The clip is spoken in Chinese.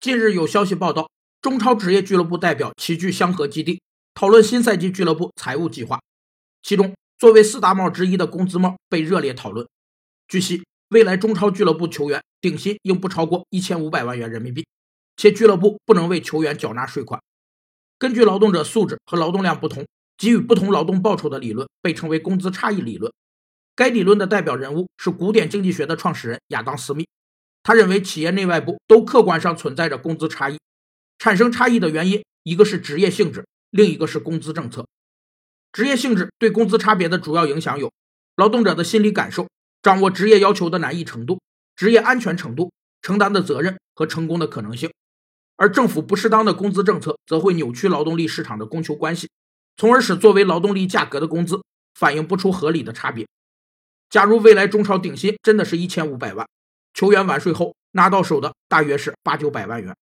近日有消息报道，中超职业俱乐部代表齐聚香河基地，讨论新赛季俱乐部财务计划。其中，作为四大帽之一的工资帽被热烈讨论。据悉，未来中超俱乐部球员顶薪应不超过一千五百万元人民币，且俱乐部不能为球员缴纳税款。根据劳动者素质和劳动量不同，给予不同劳动报酬的理论被称为工资差异理论。该理论的代表人物是古典经济学的创始人亚当·斯密。他认为企业内外部都客观上存在着工资差异，产生差异的原因一个是职业性质，另一个是工资政策。职业性质对工资差别的主要影响有：劳动者的心理感受、掌握职业要求的难易程度、职业安全程度、承担的责任和成功的可能性。而政府不适当的工资政策则会扭曲劳动力市场的供求关系，从而使作为劳动力价格的工资反映不出合理的差别。假如未来中超顶薪真的是一千五百万。球员完税后拿到手的大约是八九百万元。